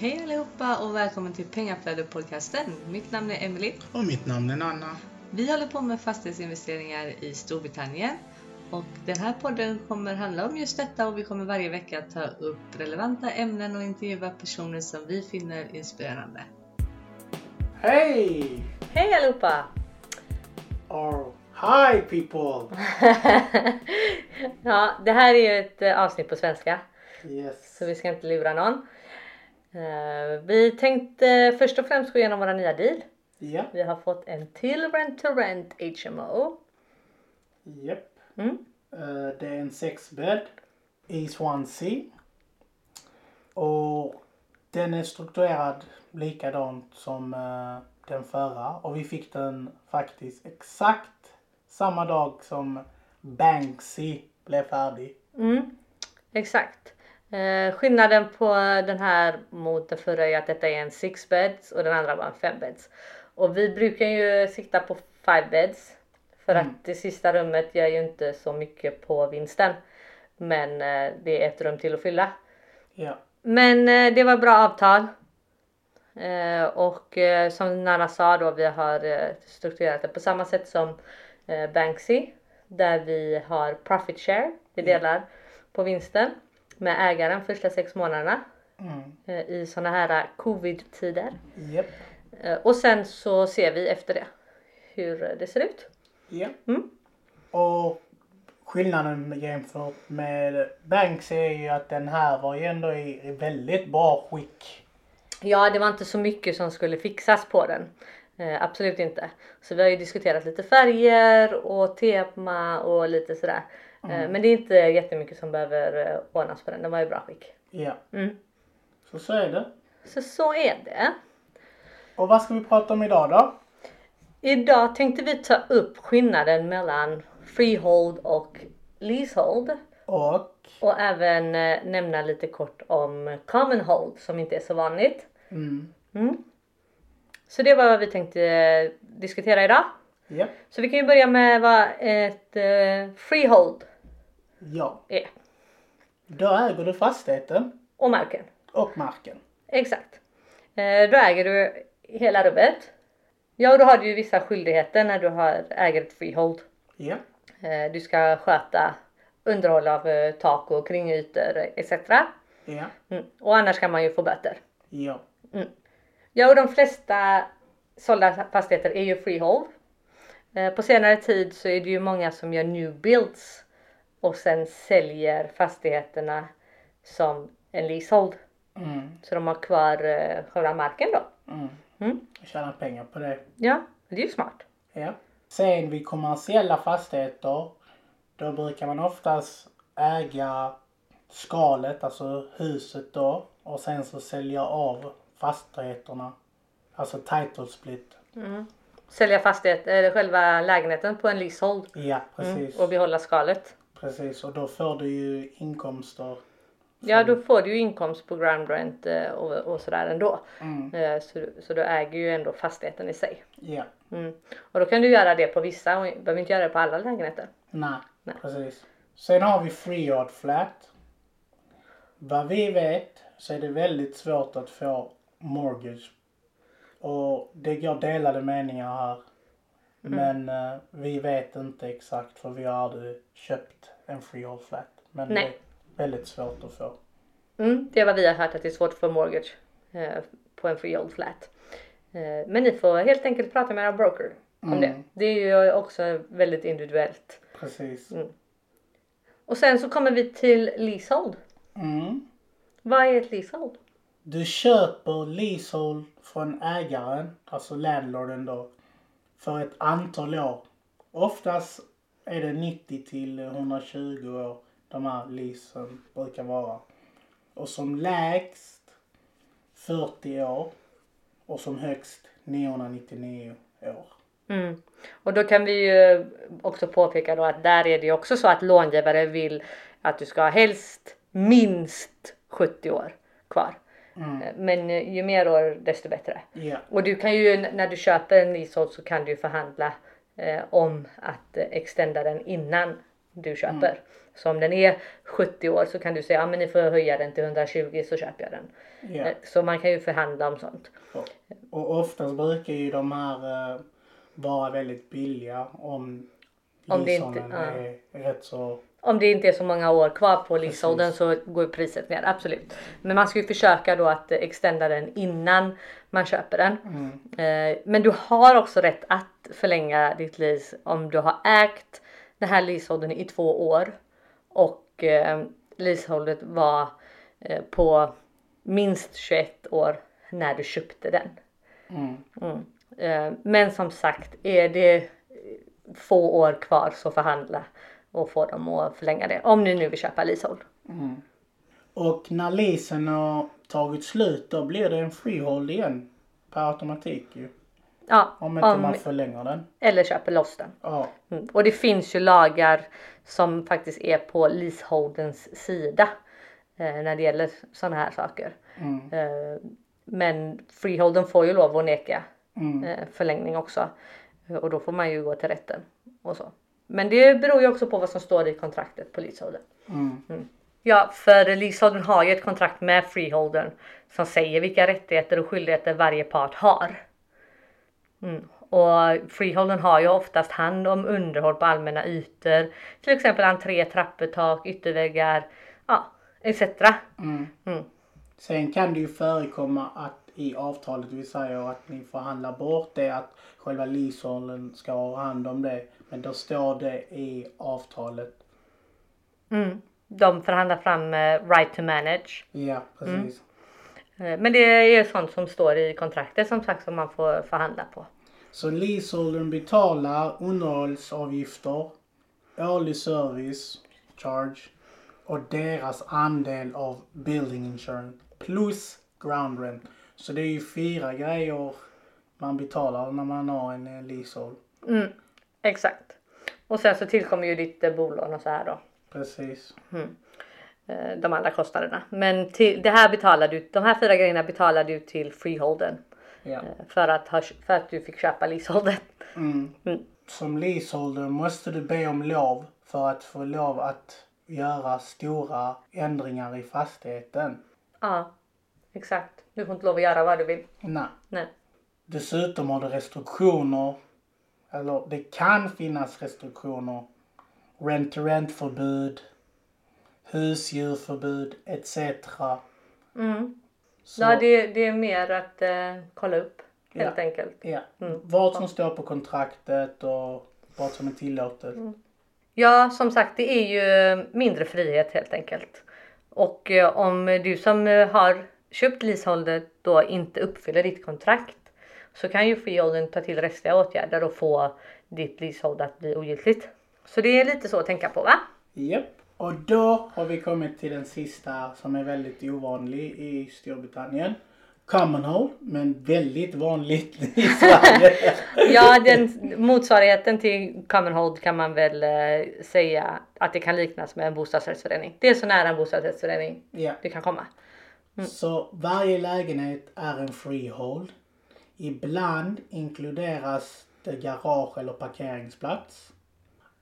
Hej allihopa och välkommen till Pengaflödet-podcasten. Mitt namn är Emily. Och mitt namn är Nanna. Vi håller på med fastighetsinvesteringar i Storbritannien. Och den här podden kommer handla om just detta och vi kommer varje vecka ta upp relevanta ämnen och intervjua personer som vi finner inspirerande. Hej! Hej allihopa! Or hi people! ja, det här är ju ett eh, avsnitt på svenska Yes. så vi ska inte lura någon. Eh, Vi tänkte först och främst gå igenom våra nya deal. Ja, Vi har fått en till Rent to Rent HMO. japp. Mm. Eh, det är en sexbädd i Swansea. Och den är strukturerad likadant som eh, den förra. Och vi fick den faktiskt exakt samma dag som Banksy blev färdig. Mm, exakt. Eh, skillnaden på den här mot den förra är att detta är en six beds och den andra var en fem beds. Och vi brukar ju sikta på five beds för Mm. att det sista rummet gör ju inte så mycket på vinsten. Men eh, det är ett rum till att fylla. Ja, Men eh, det var bra avtal. Eh, och eh, som Nanna sa då, vi har eh, strukturerat det på samma sätt som Banksy. Där vi har profit share, vi delar på vinsten med ägaren första sex månaderna mm. eh, i sådana här covid-tider. japp. Eh, och sen så ser vi efter det hur det ser ut. Ja. Mm. Och skillnaden jämfört med Banks är ju att den här var ju ändå i i väldigt bra skick. Ja, det var inte så mycket som skulle fixas på den. Eh, absolut inte. Så vi har ju diskuterat lite färger och tema och lite sådär. Eh, men det är inte jättemycket som behöver eh, ordnas på den. Den var i bra skick. Ja, Mm. så så är det. Så så är det. Och vad ska vi prata om idag då? Idag tänkte vi ta upp skillnaden mellan freehold och leasehold. Och Och även eh, nämna lite kort om common hold som inte är så vanligt. mm, Mm. Så det var vad vi tänkte diskutera idag. ja, Så vi kan ju börja med vad ett eh, freehold ja. är. Då äger du fastigheten Och marken. och marken. Exakt. Eh, då äger du hela rummet. Ja, och då har du ju vissa skyldigheter när du har, äger ett freehold. Ja, Eh, du ska sköta underhåll av eh, tak och kringytor etc. ja, Mm. Och annars kan man ju få böter. ja, Ja, och de flesta sålda fastigheter är ju freehold. Eh, på senare tid så är det ju många som gör new builds och sen säljer fastigheterna som en leasehold. mm, Så de har kvar eh, själva marken då. mm. Mm. Tjäna pengar på det. Ja, det är ju smart. Ja. Sen vid kommersiella fastigheter, då brukar man oftast äga skalet, alltså huset då. Och sen så sälja av fastigheterna. Alltså title split. Sälja fastighet, eller själva lägenheten på en leasehold Ja, precis. och behålla skalet. Precis, och då får du ju inkomster. Ja, då får du ju inkomst på ground rent eh, och, och sådär ändå. Mm. Eh, Så, så du äger ju ändå fastigheten i sig. Ja, Mm. Och då kan du göra det på vissa och behöver inte göra det på alla lägenheter. nej, Nej. precis. Sen har vi freehold flat. Vad vi vet så är det väldigt svårt att få mortgage. Och det går delade meningar här. Men eh, vi vet inte exakt för vi har aldrig köpt en freehold flat. Men Nej. det är väldigt svårt att få. Mm, det är vad vi har hört att det är svårt att få mortgage eh, på en freehold flat. Eh, men ni får helt enkelt prata med era broker om Mm. det. Det är ju också väldigt individuellt. Precis. Och sen så kommer vi till leasehold. Mm. Vad är ett leasehold? Du köper leasehold från ägaren, alltså landlorden då, för ett antal år. Oftast är det 90 till 120 år de här leasen brukar vara. Och som lägst 40 år och som högst 999 år. Mm. Och då kan vi ju också påpeka då att där är det ju också så att långivare vill att du ska ha helst minst 70 år kvar. Mm. Eh, Men eh, ju mer år desto bättre. Ja, Och du kan ju när du köper en leasehold så kan du förhandla eh, om att eh, extenda den innan du köper. Så om den är 70 år så kan du säga, ja men ni får höja den till 120 så köper jag den. Eh, Så man kan ju förhandla om sånt. Och, och oftast brukar ju de här eh, vara väldigt billiga om Om det inte- leaseåldern ja. är rätt så... Om det inte är så många år kvar på leaseåldern så går priset ner, absolut. Men man ska ju försöka då att extenda den innan man köper den. Eh, Men du har också rätt att förlänga ditt lease om du har ägt den här leaseholdern i två år och eh, leaseholdet var eh, på minst 21 år när du köpte den. Mm. Mm. Men som sagt, är det få år kvar så förhandla och få dem att förlänga det. Om ni nu vill köpa leasehold. Och när leasen har tagit slut då blir det en freehold igen. Per automatik ju. Ja, Om inte om, man förlänger den. eller köper loss den. Ja. Mm. Och det finns ju lagar som faktiskt är på leaseholdens sida eh, när det gäller sådana här saker. Mm. Eh, men freeholden får ju lov att neka Mm. eh, förlängning också. Och då får man ju gå till rätten och så. Men det beror ju också på vad som står i kontraktet på leaseholden. Mm. Ja, för leaseholdern har ju ett kontrakt med freeholdern som säger vilka rättigheter och skyldigheter varje part har. Mm. Och freeholdern har ju oftast hand om underhåll på allmänna ytor, till exempel entré, trappetak, ytterväggar, ja, etc. Mm. Mm. Sen kan det ju förekomma att i avtalet vi säger att ni förhandlar bort det att själva leaseholdern ska ha hand om det. Men då står det i avtalet. Mm. De förhandlar fram eh, right to manage. Ja, precis. Eh, Men det är sånt som står i kontraktet som sagt som man får förhandla på. Så leaseholdern betalar underhållsavgifter, årlig service, charge och deras andel av building insurance plus ground rent. Så det är ju fyra grejer man betalar när man har en eh, leasehold. Mm. Exakt. Och sen så tillkommer ju ditt eh, bolån och så här då. Precis. eh, de andra kostnaderna. Men till, det här betalar du, de här fyra grejerna betalar du till freeholden. Ja. eh, För att, ha, för att du fick köpa leaseholden. Mm. Mm. Som leaseholder måste du be om lov för att få lov att göra stora ändringar i fastigheten. Ja, exakt. Du får inte lov att göra vad du vill. Nej. Nej. Dessutom har du restriktioner. Eller det kan finnas restriktioner. Rent-to-rent-förbud. Husdjurförbud etc. Mm. Så, Ja, det, det är mer att eh, kolla upp helt Ja. enkelt. ja. Mm. Vad som står på kontraktet och vad som är tillåtet. Mm. Ja, som sagt, det är ju mindre frihet helt enkelt. Och eh, om du som eh, har köpt leaseholdet då inte uppfyller ditt kontrakt så kan ju freeholden ta till rättsliga åtgärder och få ditt leasehold att bli ogiltigt. Så det är lite så att tänka på va? Japp. Och då har vi kommit till den sista som är väldigt ovanlig i Storbritannien. Common hold, men väldigt vanligt i Sverige. Ja, den motsvarigheten till common hold kan man väl eh, säga att det kan liknas med en bostadsrättsförening. Det är så nära en bostadsrättsförening ja. det kan komma. Så varje lägenhet är en freehold. Ibland inkluderas det garage eller parkeringsplats.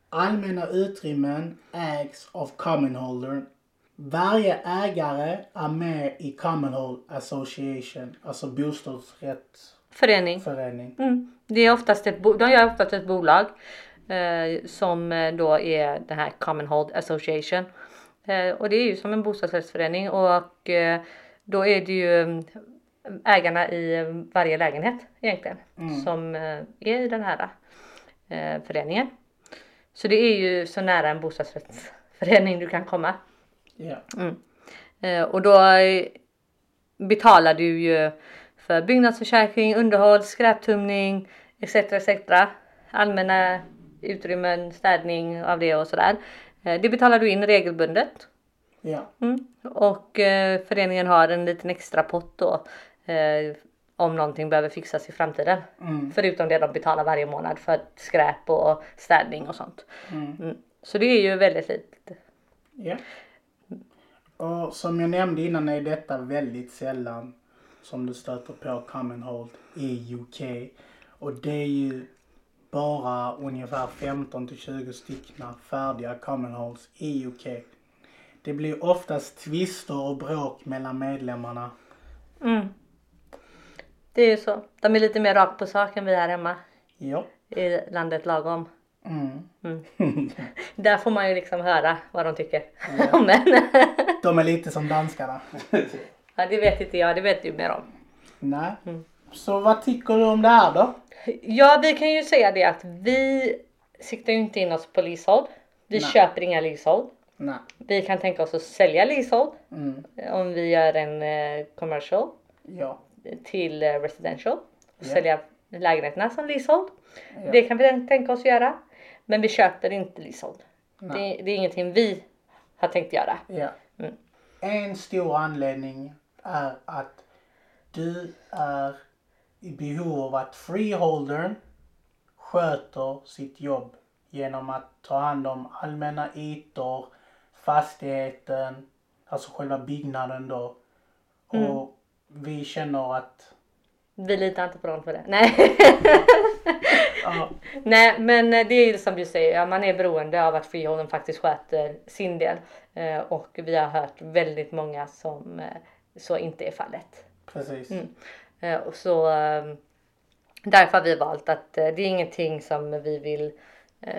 Allmänna utrymmen ägs av commonholdern. Varje ägare är med i Common Hold Association, alltså bostadsrättsförening. Förening. Mm. Det är oftast ett, de gör oftast ett bolag eh, som eh, då är det här Common Hold Association. Eh, och det är ju som en bostadsrättsförening och eh, då är det ju mm, ägarna i eh, varje lägenhet egentligen som eh, är i den här eh, föreningen. Så det är ju så nära en bostadsrättsförening du kan komma. Ja. Eh, och då betalar du ju för byggnadsförsäkring, underhåll, skräptumning etc. etc. Allmänna utrymmen, städning av det och sådär. Eh, det betalar du in regelbundet. Ja. Mm. Och eh, föreningen har en liten extra pott då eh, om någonting behöver fixas i framtiden. Mm. Förutom det de betalar varje månad för skräp och städning och sånt. Mm. Mm. Så det är ju väldigt litet. Ja. Och som jag nämnde innan är detta väldigt sällan som du stöter på common hold i UK. Och det är ju bara ungefär 15 till 20 stycken färdiga common holes i UK. Det blir oftast tvister och bråk mellan medlemmarna. Mm. Det är ju så. De är lite mer rakt på sak än vi här hemma Ja. i landet lagom. Mm. Mm. Där får man ju liksom höra vad de tycker om en. De är lite som danskarna. ja, det vet inte jag, det vet du mer om. Nej. Mm. Så vad tycker du om det här då? Ja, vi kan ju säga det att vi siktar ju inte in oss på leasehold. Vi Nej. köper inga leasehold. Nej. Vi kan tänka oss att sälja leasehold Mm. om vi gör en eh, commercial Ja. till eh, residential och Ja. sälja lägenheterna som leasehold. Ja. Det kan vi tänka oss göra. Men vi köper inte leasehold. Det, det är ingenting vi har tänkt göra. Ja. Mm. En stor anledning är att du är i behov av att freeholdern sköter sitt jobb genom att ta hand om allmänna ytor, fastigheten, alltså själva byggnaden då. Mm. Och vi känner att Vi litar inte på dem för det. Nej. ja, Nej men det är ju som du säger, man är beroende av att freeholden faktiskt sköter sin del. Eh, och vi har hört väldigt många som eh, så inte är fallet. precis. Mm. Eh, och så eh, därför har vi valt att det är ingenting som vi vill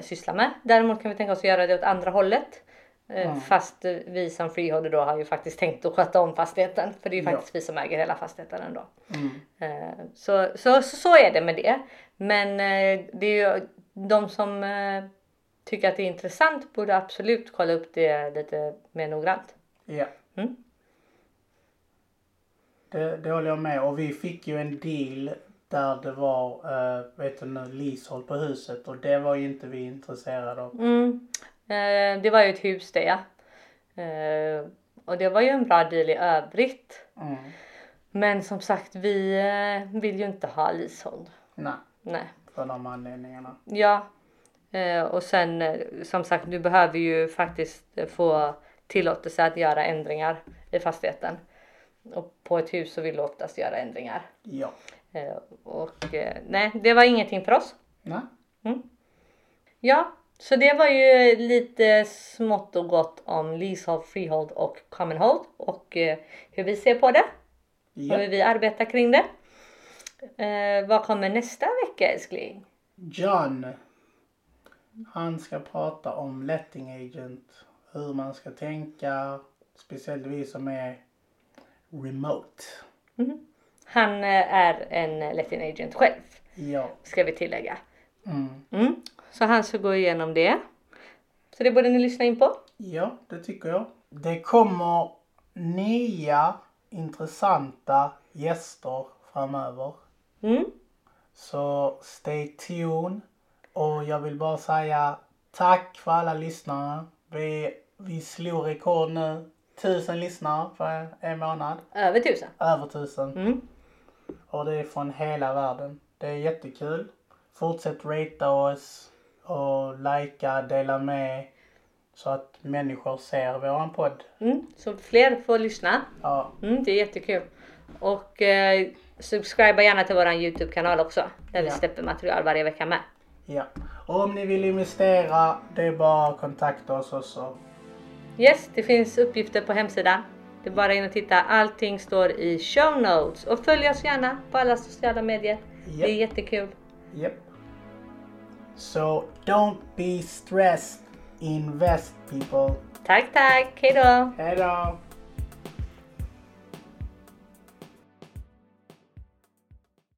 syssla med. Däremot kan vi tänka oss att göra det åt andra hållet. Eh, Mm. Fast vi som freeholder då har ju faktiskt tänkt att sköta om fastigheten. För det är ju Ja. faktiskt vi som äger hela fastigheten ändå. Mm. Eh, Så, så, så, är det med det. Men eh, det är ju de som tycker att det är intressant borde absolut kolla upp det lite mer noggrant. Ja. Mm. Det, det håller jag med och vi fick ju en deal där det var, uh, vet du nu, leasehold på huset och det var ju inte vi intresserade av. Mm. Eh, Det var ju ett hus det. Eh, Och det var ju en bra deal i övrigt. Mm. Men som sagt vi eh, vill ju inte ha leasehold. Nej, Nej. för de anledningarna. Ja. Eh, Och sen eh, som sagt du behöver ju faktiskt få tillåtelse att göra ändringar i fastigheten. Och på ett hus så vill du oftast göra ändringar. Ja. Och nej, det var ingenting för oss. Nej. Ja, så det var ju lite smått och gott om leasehold, freehold och common hold och eh, hur vi ser på det och Ja. hur vi arbetar kring det. Eh, vad kommer nästa vecka älskling? John. Han ska prata om letting agent. Hur man ska tänka. Speciellt vi som är remote. Han eh, är en letting agent själv Ja. ska vi tillägga. Mm. Mm. Så han ska gå igenom det. Så det borde ni lyssna in på. Ja, det tycker jag. Det kommer nya intressanta gäster framöver. Mm. Så stay tuned. Och jag vill bara säga tack för alla lyssnare. Vi, vi slog rekord nu. Tusen lyssnare för en månad. Över tusen. Över tusen. Mm. Och det är från hela världen. Det är jättekul. Fortsätt ratea oss och likea, dela med. Så att människor ser våran podd. Mm. Så fler får lyssna. Ja, Mm, det är jättekul. Och eh, subscriba gärna till våran Youtube-kanal också. Där vi Ja. släpper material varje vecka med. ja. Och om ni vill investera, det är bara att kontakta oss också. Yes, det finns uppgifter på hemsidan. Det är bara in och titta. Allting står i show notes. Och följ oss gärna på alla sociala medier. Det är jättekul. Yep. So don't be stressed. Invest people. Tack, tack. Hejdå. Hejdå!